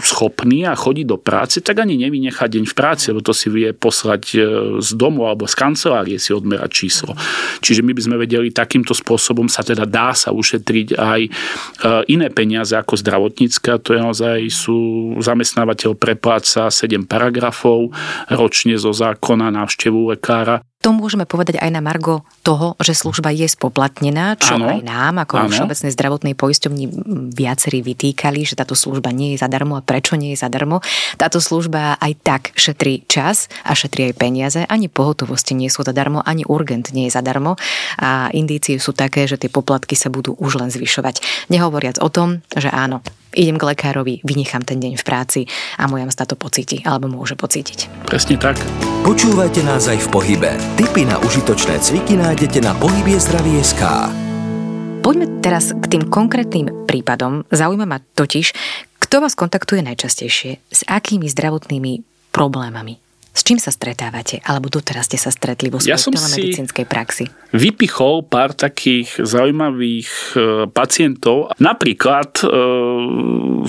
schopný a chodí do práce, tak ani nevynechá deň v práci, lebo to si vie poslať e, z domu alebo z kancelárie si odmerať číslo. Čiže my by sme vedeli takýmto spôsobom sa teda dá sa ušetriť aj e, iné peniaze ako zdravotnícke to je naozaj sú zamestnávateľ prepláca 7 paragrafov ročne zo zákona návštevu lekára to môžeme povedať aj na Margo toho, že služba je spoplatnená, čo ano. aj nám, ako. Všeobecnej zdravotnej poisťovni viacerí vytýkali, že táto služba nie je zadarmo a prečo nie je zadarmo. Táto služba aj tak šetrí čas a šetrí aj peniaze. Ani pohotovosti nie sú zadarmo, ani urgent nie je zadarmo a indície sú také, že tie poplatky sa budú už len zvyšovať. Nehovoriac o tom, že áno, idem k lekárovi, vynechám ten deň v práci a moja msta to pocíti alebo môže pocítiť. Presne tak. Počúvajte nás aj v pohybe. Tipy na užitočné cviky nájdete na SK. Poďme teraz k tým konkrétnym prípadom. Zaujíma ma totiž, kto vás kontaktuje najčastejšie, s akými zdravotnými problémami? S čím sa stretávate? Alebo doteraz ste sa stretli vo svojej ja telemedicínskej praxi? vypichol pár takých zaujímavých e, pacientov. Napríklad e,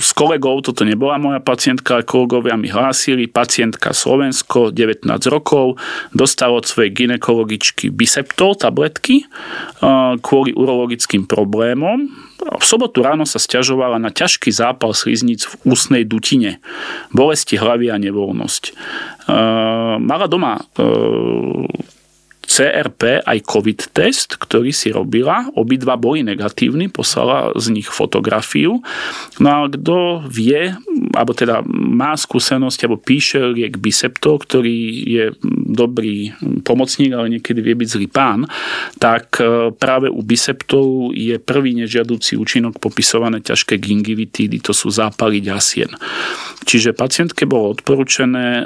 s kolegou, toto nebola moja pacientka, ale kolegovia mi hlásili, pacientka Slovensko, 19 rokov, dostala od svojej ginekologičky Biseptol tabletky e, kvôli urologickým problémom. V sobotu ráno sa stiažovala na ťažký zápal sliznic v ústnej dutine, bolesti hlavy a nevoľnosť. Mala doma CRP aj COVID test, ktorý si robila. Obidva boli negatívni, poslala z nich fotografiu. No a kto vie, alebo teda má skúsenosť, alebo píše liek Bisepto, ktorý je dobrý pomocník, ale niekedy vie byť zlý pán, tak e, práve u Biseptov je prvý nežiaducí účinok popisované ťažké gingivitídy, to sú zápaly ďasien. Čiže pacientke bolo odporúčené e,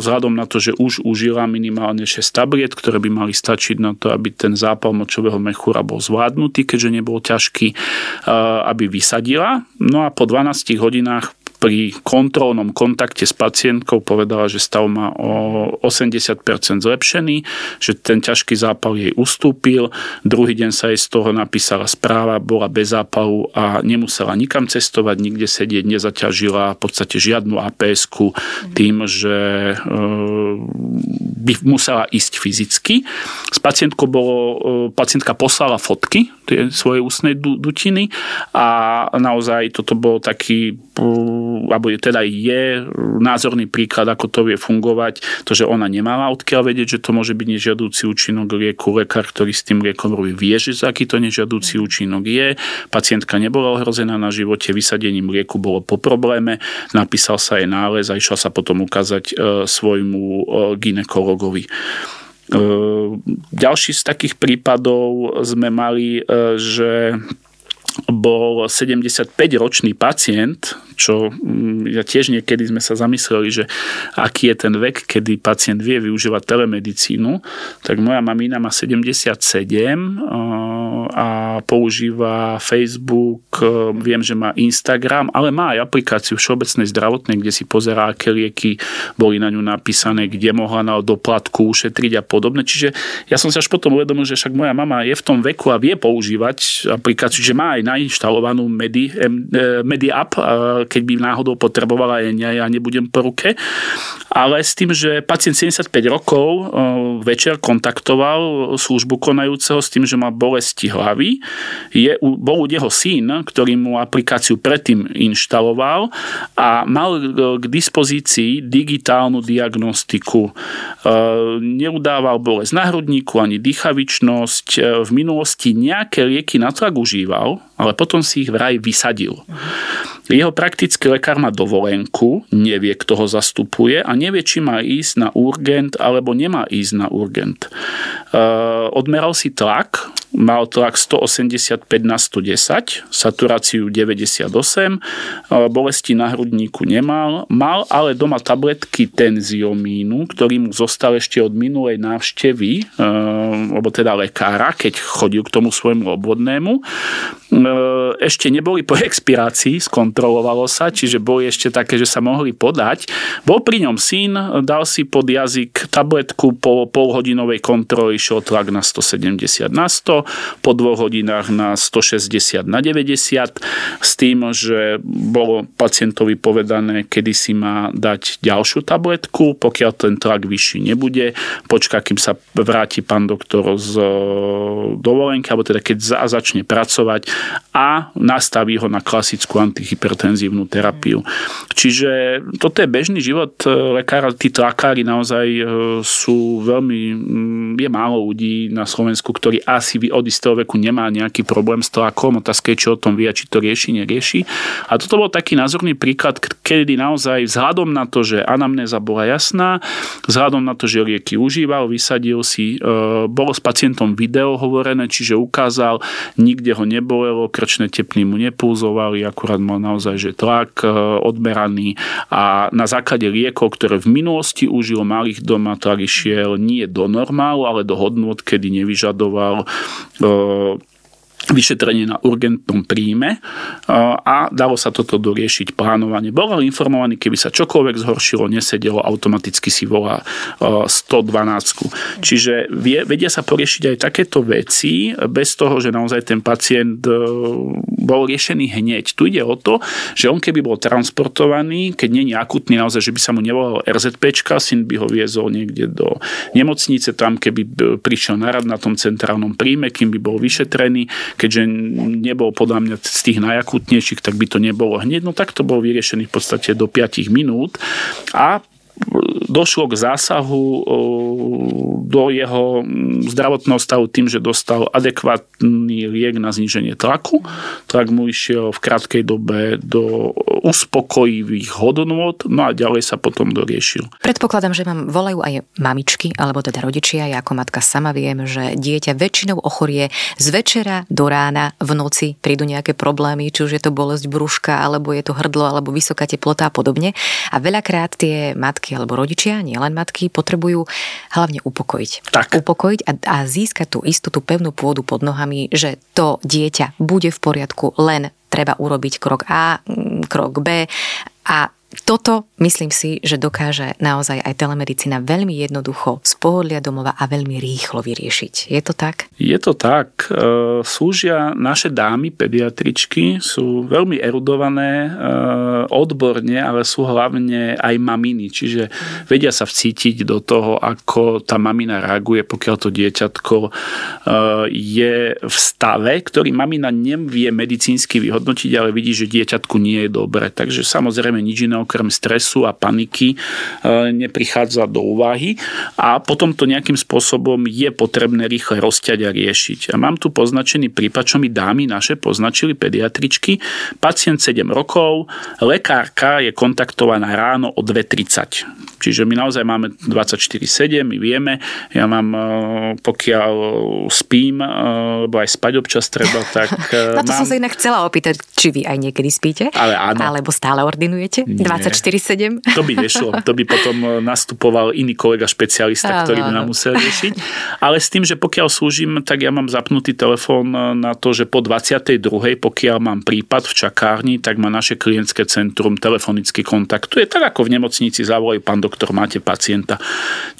vzhľadom na to, že už užila minimálne 6 tabliet, ktoré by mali stačiť na to, aby ten zápal močového mechúra bol zvládnutý, keďže nebol ťažký, aby vysadila. No a po 12 hodinách pri kontrolnom kontakte s pacientkou povedala, že stav má o 80% zlepšený, že ten ťažký zápal jej ustúpil. Druhý deň sa jej z toho napísala správa, bola bez zápalu a nemusela nikam cestovať, nikde sedieť, nezaťažila v podstate žiadnu aps tým, že e, by musela ísť fyzicky. S pacientkou bolo, e, pacientka poslala fotky tie svoje ústnej dutiny a naozaj toto bol taký alebo teda je názorný príklad, ako to vie fungovať, to, že ona nemala odkiaľ vedieť, že to môže byť nežiadúci účinok lieku. Lekár, ktorý s tým liekom robí, vie, že aký to nežiadúci účinok je. Pacientka nebola ohrozená na živote, vysadením lieku bolo po probléme, napísal sa jej nález a išla sa potom ukázať e, svojmu e, ginekologovi. E, ďalší z takých prípadov sme mali, že bol 75-ročný pacient, čo mm, ja tiež niekedy sme sa zamysleli, že aký je ten vek, kedy pacient vie využívať telemedicínu, tak moja mamína má 77 a používa Facebook, viem, že má Instagram, ale má aj aplikáciu Všeobecnej zdravotnej, kde si pozerá, aké lieky boli na ňu napísané, kde mohla na doplatku ušetriť a podobne. Čiže ja som si až potom uvedomil, že však moja mama je v tom veku a vie používať aplikáciu, že má aj nainštalovanú Medi, Medi App, keď by náhodou potrebovala, ja, ja nebudem po ruke. Ale s tým, že pacient 75 rokov večer kontaktoval službu konajúceho s tým, že má bolesti hlavy. Je, bol u neho syn, ktorý mu aplikáciu predtým inštaloval a mal k dispozícii digitálnu diagnostiku. Neudával bolesť na hrudníku ani dýchavičnosť. V minulosti nejaké lieky na tlak užíval, ale potom si ich vraj vysadil. Jeho praktický lekár má dovolenku, nevie, kto ho zastupuje a nevie, či má ísť na urgent alebo nemá ísť na urgent. Odmeral si tlak, mal tlak 185 na 110, saturáciu 98, bolesti na hrudníku nemal, mal ale doma tabletky tenziomínu, ktorý mu zostal ešte od minulej návštevy, alebo teda lekára, keď chodil k tomu svojmu obvodnému. Ešte neboli po expirácii, skontrolovalo sa, čiže boli ešte také, že sa mohli podať. Bol pri ňom syn, dal si pod jazyk tabletku, po polhodinovej kontrole išiel tlak na 170 na 100, po dvoch hodinách na 160 na 90, s tým, že bolo pacientovi povedané, kedy si má dať ďalšiu tabletku, pokiaľ ten tlak vyšší nebude, počká, kým sa vráti pán doktor z e, dovolenky, alebo teda keď začne pracovať a nastaví ho na klasickú antihypertenzívnu terapiu. Čiže toto je bežný život e, lekára, tí tlakári naozaj e, sú veľmi, mm, je málo ľudí na Slovensku, ktorí asi od istého veku nemá nejaký problém s tlakom, otázka je, či o tom vie, či to rieši, nerieši. A toto bol taký názorný príklad, kedy naozaj vzhľadom na to, že anamnéza bola jasná, vzhľadom na to, že lieky užíval, vysadil si, e, bolo s pacientom video hovorené, čiže ukázal, nikde ho nebolelo, krčné tepny mu nepulzovali, akurát mal naozaj že tlak e, odmeraný a na základe liekov, ktoré v minulosti užil, malých doma, tlak išiel nie do normálu, ale do hodnot, kedy nevyžadoval e, vyšetrenie na urgentnom príjme a dalo sa toto doriešiť plánovanie. Bol ale informovaný, keby sa čokoľvek zhoršilo, nesedelo, automaticky si volá 112. Čiže vedia sa poriešiť aj takéto veci bez toho, že naozaj ten pacient e, bol riešený hneď. Tu ide o to, že on keby bol transportovaný, keď nie je akutný naozaj, že by sa mu nevolal RZPčka, syn by ho viezol niekde do nemocnice, tam keby prišiel na rad na tom centrálnom príjme, kým by bol vyšetrený, keďže nebol podľa mňa z tých najakutnejších, tak by to nebolo hneď. No tak to bol vyriešený v podstate do 5 minút a došlo k zásahu do jeho zdravotného stavu tým, že dostal adekvátny liek na zníženie tlaku. Tak mu išiel v krátkej dobe do uspokojivých hodnôt, no a ďalej sa potom doriešil. Predpokladám, že vám volajú aj mamičky, alebo teda rodičia. Ja ako matka sama viem, že dieťa väčšinou ochorie z večera do rána, v noci prídu nejaké problémy, či už je to bolesť brúška, alebo je to hrdlo, alebo vysoká teplota a podobne. A veľakrát tie matky alebo rodičia, nielen matky, potrebujú hlavne upokojiť. Tak. Upokojiť a, a získať tú istú, tú pevnú pôdu pod nohami, že to dieťa bude v poriadku, len treba urobiť krok A, mm, krok B a toto myslím si, že dokáže naozaj aj telemedicína veľmi jednoducho z pohodlia domova a veľmi rýchlo vyriešiť. Je to tak? Je to tak. E, slúžia naše dámy, pediatričky, sú veľmi erudované e, odborne, ale sú hlavne aj maminy, čiže vedia sa vcítiť do toho, ako tá mamina reaguje, pokiaľ to dieťatko e, je v stave, ktorý mamina nevie medicínsky vyhodnotiť, ale vidí, že dieťatku nie je dobre. Takže samozrejme nič iného okrem stresu a paniky e, neprichádza do úvahy a potom to nejakým spôsobom je potrebné rýchle rozťať a riešiť. A mám tu poznačený prípad, čo mi dámy naše poznačili pediatričky. Pacient 7 rokov, lekárka je kontaktovaná ráno o 2.30. Čiže my naozaj máme 24-7, my vieme, ja mám, e, pokiaľ spím, e, lebo aj spať občas treba, tak... Na to mám... som sa inak chcela opýtať, či vy aj niekedy spíte? Ale áno. Alebo stále ordinujete? 24-7? To by nešlo. To by potom e, nastupoval iný kolega špecialista, ktorý by nám musel riešiť. Ale s tým, že pokiaľ slúžim, tak ja mám zapnutý telefón e, na to, že po 22. pokiaľ mám prípad v čakárni, tak ma naše klientské centrum telefonicky kontaktuje. Tak ako v nemocnici zavolajú, pán doktor, máte pacienta.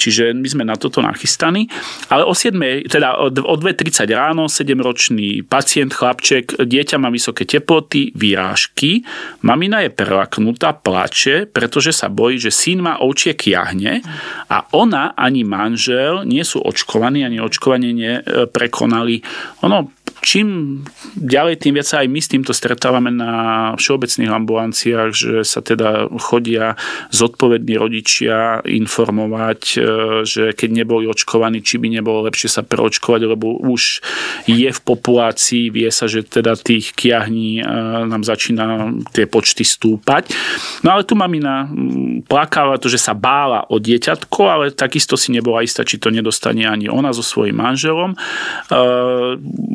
Čiže my sme na toto nachystaní. Ale o 7, teda o 2.30 ráno, 7-ročný pacient, chlapček, dieťa má vysoké teploty, výrážky, mamina je prelaknutá, plače, pretože sa bojí, že syn má ovčie kiahne a ona ani manžel nie sú očkovaní, ani očkovanie neprekonali. Ono čím ďalej, tým viac aj my s týmto stretávame na všeobecných ambulanciách, že sa teda chodia zodpovední rodičia informovať, e, že keď neboli očkovaní, či by nebolo lepšie sa preočkovať, lebo už je v populácii, vie sa, že teda tých kiahní e, nám začína tie počty stúpať. No ale tu mamina plakáva to, že sa bála o dieťatko, ale takisto si nebola istá, či to nedostane ani ona so svojím manželom. E,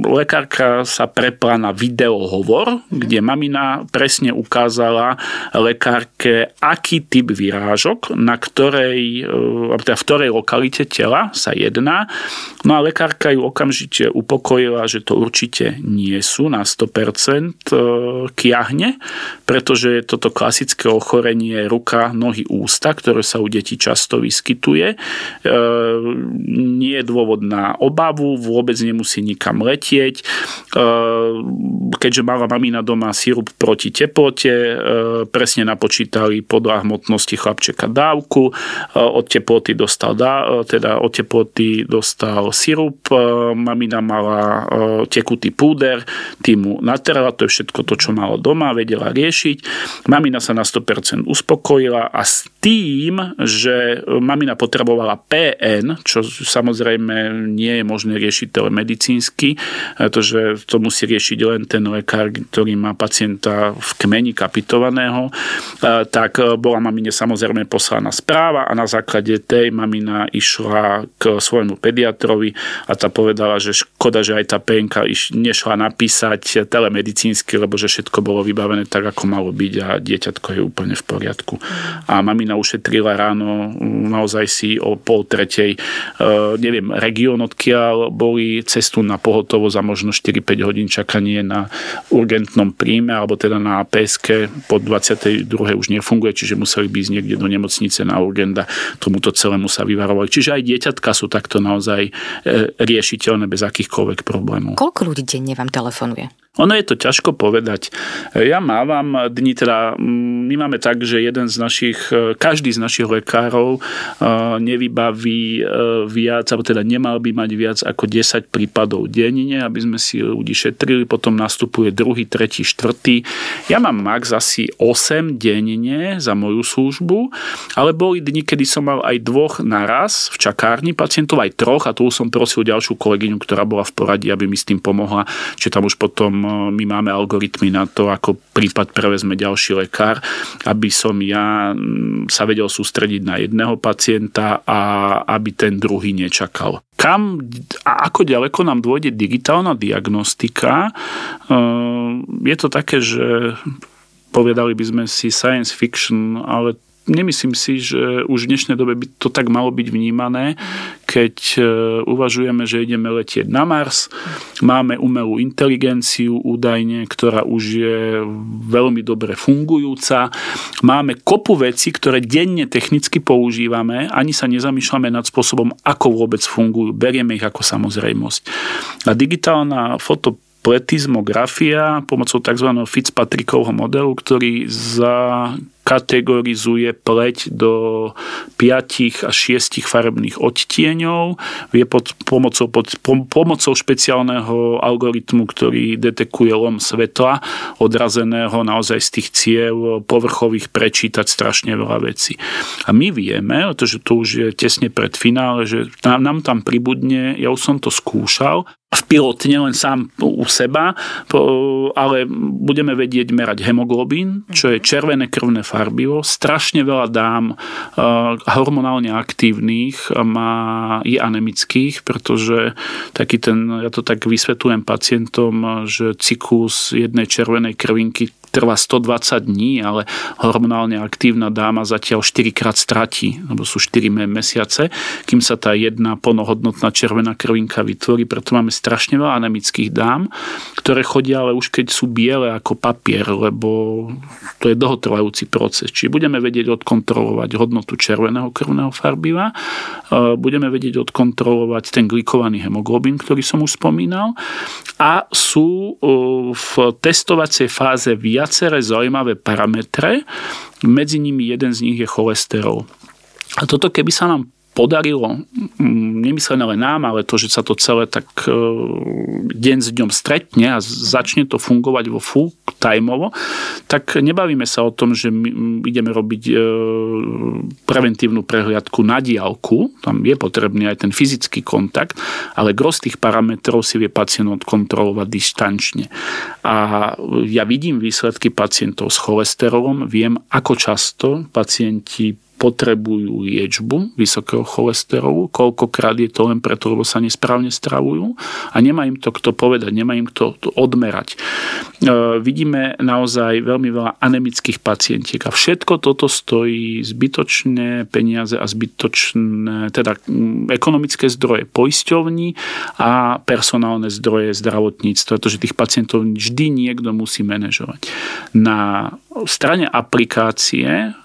lekár lekárka sa prepla na videohovor, kde mamina presne ukázala lekárke, aký typ vyrážok, na ktorej, e, teda v ktorej lokalite tela sa jedná. No a lekárka ju okamžite upokojila, že to určite nie sú na 100% e, kiahne, pretože je toto klasické ochorenie ruka, nohy, ústa, ktoré sa u detí často vyskytuje. E, nie je dôvod na obavu, vôbec nemusí nikam letieť. Ehm, keďže mala mamina doma sirup proti teplote, ehm, presne napočítali podľa hmotnosti chlapčeka dávku, ehm, od teploty dostal, teda od teploty dostal sirup, mamina mala tekutý púder, tým mu natrela, to je všetko to, čo mala doma, vedela riešiť. Mamina sa na 100% uspokojila a s tým, že mamina potrebovala PN, čo samozrejme nie je možné riešiť telemedicínsky, pretože to musí riešiť len ten lekár, ktorý má pacienta v kmeni kapitovaného, tak e, bola mamine samozrejme poslaná správa a na základe tej mamina išla k svojmu pediatrovi a tá povedala, že škoda, že aj tá penka nešla napísať telemedicínsky, lebo že všetko bolo vybavené tak, ako malo byť a dieťatko je úplne v poriadku. A mamina ušetrila ráno naozaj si o pol tretej, e, neviem, región, odkiaľ boli cestu na pohotovo za možno 4-5 hodín čakanie na urgentnom príjme alebo teda na PSK po 22. už nefunguje, čiže museli byť niekde do nemocnice na urgenda. Tomuto celému sa vyvarovali. Čiže aj dieťatka sú takto naozaj e, riešiteľné bez akýchkoľvek problémov. Koľko ľudí denne vám telefonuje? Ono je to ťažko povedať. Ja mávam dni, teda my máme tak, že jeden z našich, každý z našich lekárov e, nevybaví e, viac, alebo teda nemal by mať viac ako 10 prípadov denne, aby sme si ľudí šetrili, potom nastupuje druhý, tretí, štvrtý. Ja mám max asi 8 denne za moju službu, ale boli dni, kedy som mal aj dvoch naraz v čakárni pacientov, aj troch a tu som prosil ďalšiu kolegyňu, ktorá bola v poradí, aby mi s tým pomohla, že tam už potom my máme algoritmy na to, ako prípad prevezme ďalší lekár, aby som ja sa vedel sústrediť na jedného pacienta a aby ten druhý nečakal. Kam a ako ďaleko nám dôjde digitálna diagnostika? Je to také, že povedali by sme si science fiction, ale nemyslím si, že už v dnešnej dobe by to tak malo byť vnímané, keď e, uvažujeme, že ideme letieť na Mars, máme umelú inteligenciu údajne, ktorá už je veľmi dobre fungujúca, máme kopu veci, ktoré denne technicky používame, ani sa nezamýšľame nad spôsobom, ako vôbec fungujú, berieme ich ako samozrejmosť. A digitálna foto pletizmografia pomocou tzv. Fitzpatrickovho modelu, ktorý za kategorizuje pleť do 5 až 6 farebných odtieňov. Vie pod pomocou, pod, pomocou špeciálneho algoritmu, ktorý detekuje lom svetla odrazeného naozaj z tých ciev povrchových prečítať strašne veľa vecí. A my vieme, pretože to už je tesne pred finále, že nám, tam pribudne, ja už som to skúšal, v pilotne len sám u seba, ale budeme vedieť merať hemoglobín, čo je červené krvné farbivo. Strašne veľa dám hormonálne aktívnych má, je anemických, pretože taký ten, ja to tak vysvetľujem pacientom, že cyklus jednej červenej krvinky trvá 120 dní, ale hormonálne aktívna dáma zatiaľ 4 krát stratí, lebo sú 4 mesiace, kým sa tá jedna plnohodnotná červená krvinka vytvorí. Preto máme strašne veľa anemických dám, ktoré chodia ale už keď sú biele ako papier, lebo to je dlhotrvajúci proces. Čiže budeme vedieť odkontrolovať hodnotu červeného krvného farbiva, e, budeme vedieť odkontrolovať ten glikovaný hemoglobín, ktorý som už spomínal a sú e, v testovacej fáze viaceré zaujímavé parametre, medzi nimi jeden z nich je cholesterol. A toto keby sa nám podarilo, nemyslené len nám, ale to, že sa to celé tak e, deň s dňom stretne a začne to fungovať vo full timeovo, tak nebavíme sa o tom, že my ideme robiť e, preventívnu prehliadku na diálku, tam je potrebný aj ten fyzický kontakt, ale gros tých parametrov si vie pacient odkontrolovať distančne. A ja vidím výsledky pacientov s cholesterolom, viem, ako často pacienti potrebujú liečbu vysokého cholesterolu, koľkokrát je to len preto, lebo sa nesprávne stravujú a nemá im to kto povedať, nemá im kto to odmerať. E, vidíme naozaj veľmi veľa anemických pacientiek a všetko toto stojí zbytočné peniaze a zbytočné, teda ekonomické zdroje poisťovní a personálne zdroje zdravotníctva, pretože tých pacientov vždy niekto musí manažovať. Na strane aplikácie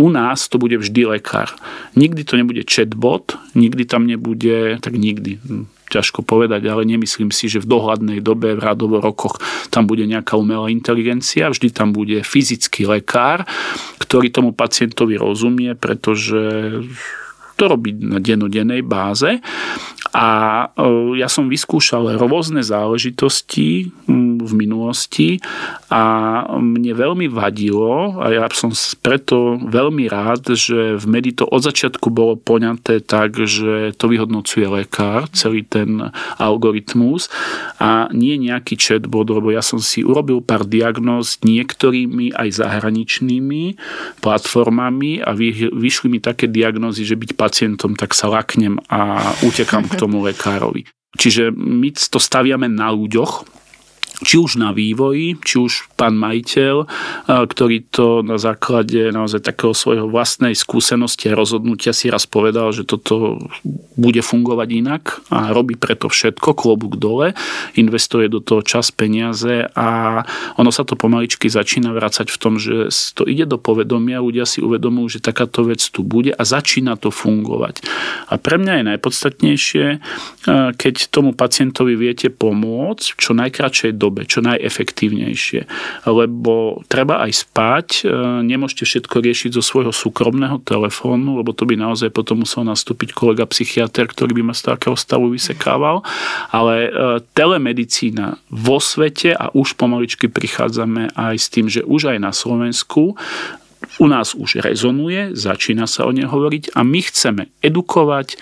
u nás to bude vždy lekár. Nikdy to nebude chatbot, nikdy tam nebude, tak nikdy, hm, ťažko povedať, ale nemyslím si, že v dohľadnej dobe, v radovo rokoch tam bude nejaká umelá inteligencia, vždy tam bude fyzický lekár, ktorý tomu pacientovi rozumie, pretože to robí na denodennej báze. A e, ja som vyskúšal rôzne záležitosti v minulosti a mne veľmi vadilo a ja som preto veľmi rád, že v Medi to od začiatku bolo poňaté tak, že to vyhodnocuje lekár, celý ten algoritmus a nie nejaký chatbot, lebo ja som si urobil pár diagnóz niektorými aj zahraničnými platformami a vyšli mi také diagnózy, že byť pacientom, tak sa laknem a utekam k tomu lekárovi. Čiže my to staviame na ľuďoch, či už na vývoji, či už pán majiteľ, ktorý to na základe naozaj takého svojho vlastnej skúsenosti a rozhodnutia si raz povedal, že toto bude fungovať inak a robí preto všetko, klobúk dole, investuje do toho čas, peniaze a ono sa to pomaličky začína vrácať v tom, že to ide do povedomia, ľudia si uvedomujú, že takáto vec tu bude a začína to fungovať. A pre mňa je najpodstatnejšie, keď tomu pacientovi viete pomôcť čo najkračšej dobe dobe, čo najefektívnejšie. Lebo treba aj spať, e, nemôžete všetko riešiť zo svojho súkromného telefónu, lebo to by naozaj potom musel nastúpiť kolega psychiatr, ktorý by ma z takého stavu vysekával. Ale e, telemedicína vo svete a už pomaličky prichádzame aj s tým, že už aj na Slovensku u nás už rezonuje, začína sa o nej hovoriť a my chceme edukovať,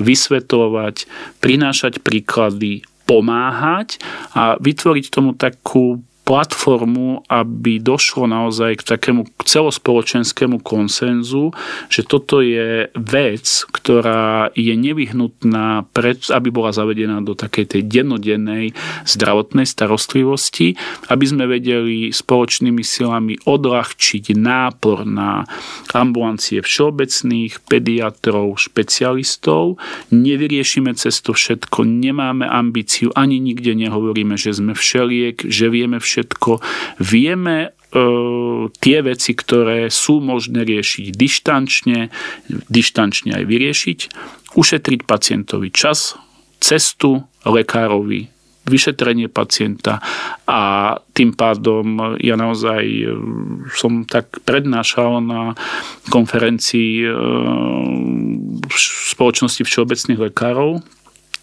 vysvetľovať, prinášať príklady, pomáhať a vytvoriť tomu takú platformu, aby došlo naozaj k takému celospoločenskému konsenzu, že toto je vec, ktorá je nevyhnutná, pred, aby bola zavedená do takej tej dennodennej zdravotnej starostlivosti, aby sme vedeli spoločnými silami odľahčiť nápor na ambulancie všeobecných, pediatrov, špecialistov. Nevyriešime cez to všetko, nemáme ambíciu, ani nikde nehovoríme, že sme všeliek, že vieme všetko všetko. Vieme e, tie veci, ktoré sú možné riešiť dištančne, dištančne aj vyriešiť, ušetriť pacientovi čas, cestu lekárovi, vyšetrenie pacienta a tým pádom ja naozaj e, som tak prednášal na konferencii e, spoločnosti všeobecných lekárov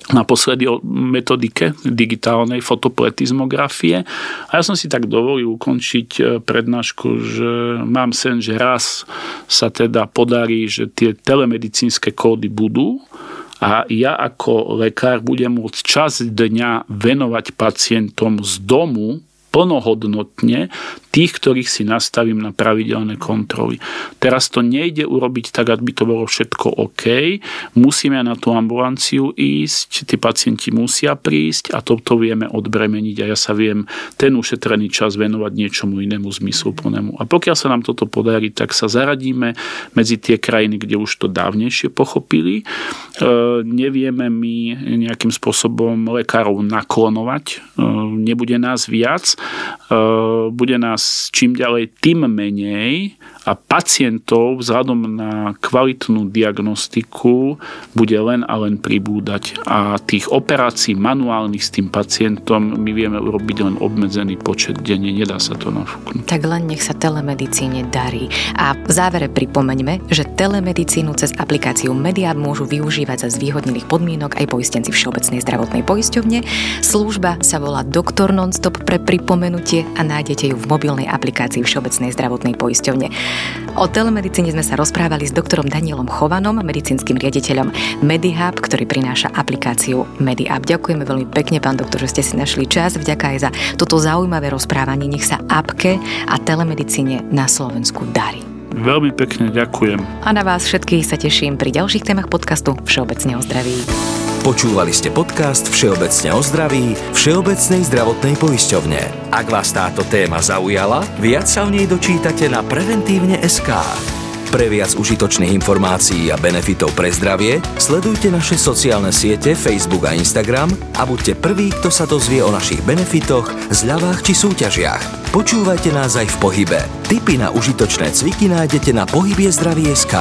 naposledy o metodike digitálnej fotopletizmografie. A ja som si tak dovolil ukončiť e, prednášku, že mám sen, že raz sa teda podarí, že tie telemedicínske kódy budú a ja ako lekár budem môcť čas dňa venovať pacientom z domu plnohodnotne tých, ktorých si nastavím na pravidelné kontroly. Teraz to nejde urobiť tak, aby to bolo všetko OK. Musíme na tú ambulanciu ísť, tí pacienti musia prísť a toto vieme odbremeniť a ja sa viem ten ušetrený čas venovať niečomu inému zmysluplnému. A pokiaľ sa nám toto podarí, tak sa zaradíme medzi tie krajiny, kde už to dávnejšie pochopili. E, nevieme my nejakým spôsobom lekárov naklonovať. E, nebude nás viac, bude nás čím ďalej tým menej a pacientov vzhľadom na kvalitnú diagnostiku bude len a len pribúdať. A tých operácií manuálnych s tým pacientom my vieme urobiť len obmedzený počet denne, nedá sa to nafúknuť. Tak len nech sa telemedicíne darí. A v závere pripomeňme, že telemedicínu cez aplikáciu Mediab môžu využívať za zvýhodnených podmienok aj poistenci Všeobecnej zdravotnej poisťovne. Služba sa volá Doktor Nonstop pre pripomenutie a nájdete ju v mobilnej aplikácii Všeobecnej zdravotnej poisťovne. O telemedicíne sme sa rozprávali s doktorom Danielom Chovanom, medicínskym riaditeľom MediHub, ktorý prináša aplikáciu MediHub. Ďakujeme veľmi pekne, pán doktor, že ste si našli čas. Vďaka aj za toto zaujímavé rozprávanie. Nech sa apke a telemedicíne na Slovensku darí. Veľmi pekne ďakujem. A na vás všetkých sa teším pri ďalších témach podcastu Všeobecne o zdraví. Počúvali ste podcast Všeobecne o zdraví Všeobecnej zdravotnej poisťovne. Ak vás táto téma zaujala, viac sa o nej dočítate na preventívne SK. Pre viac užitočných informácií a benefitov pre zdravie sledujte naše sociálne siete Facebook a Instagram a buďte prví, kto sa dozvie o našich benefitoch, zľavách či súťažiach. Počúvajte nás aj v pohybe. Tipy na užitočné cviky nájdete na SK.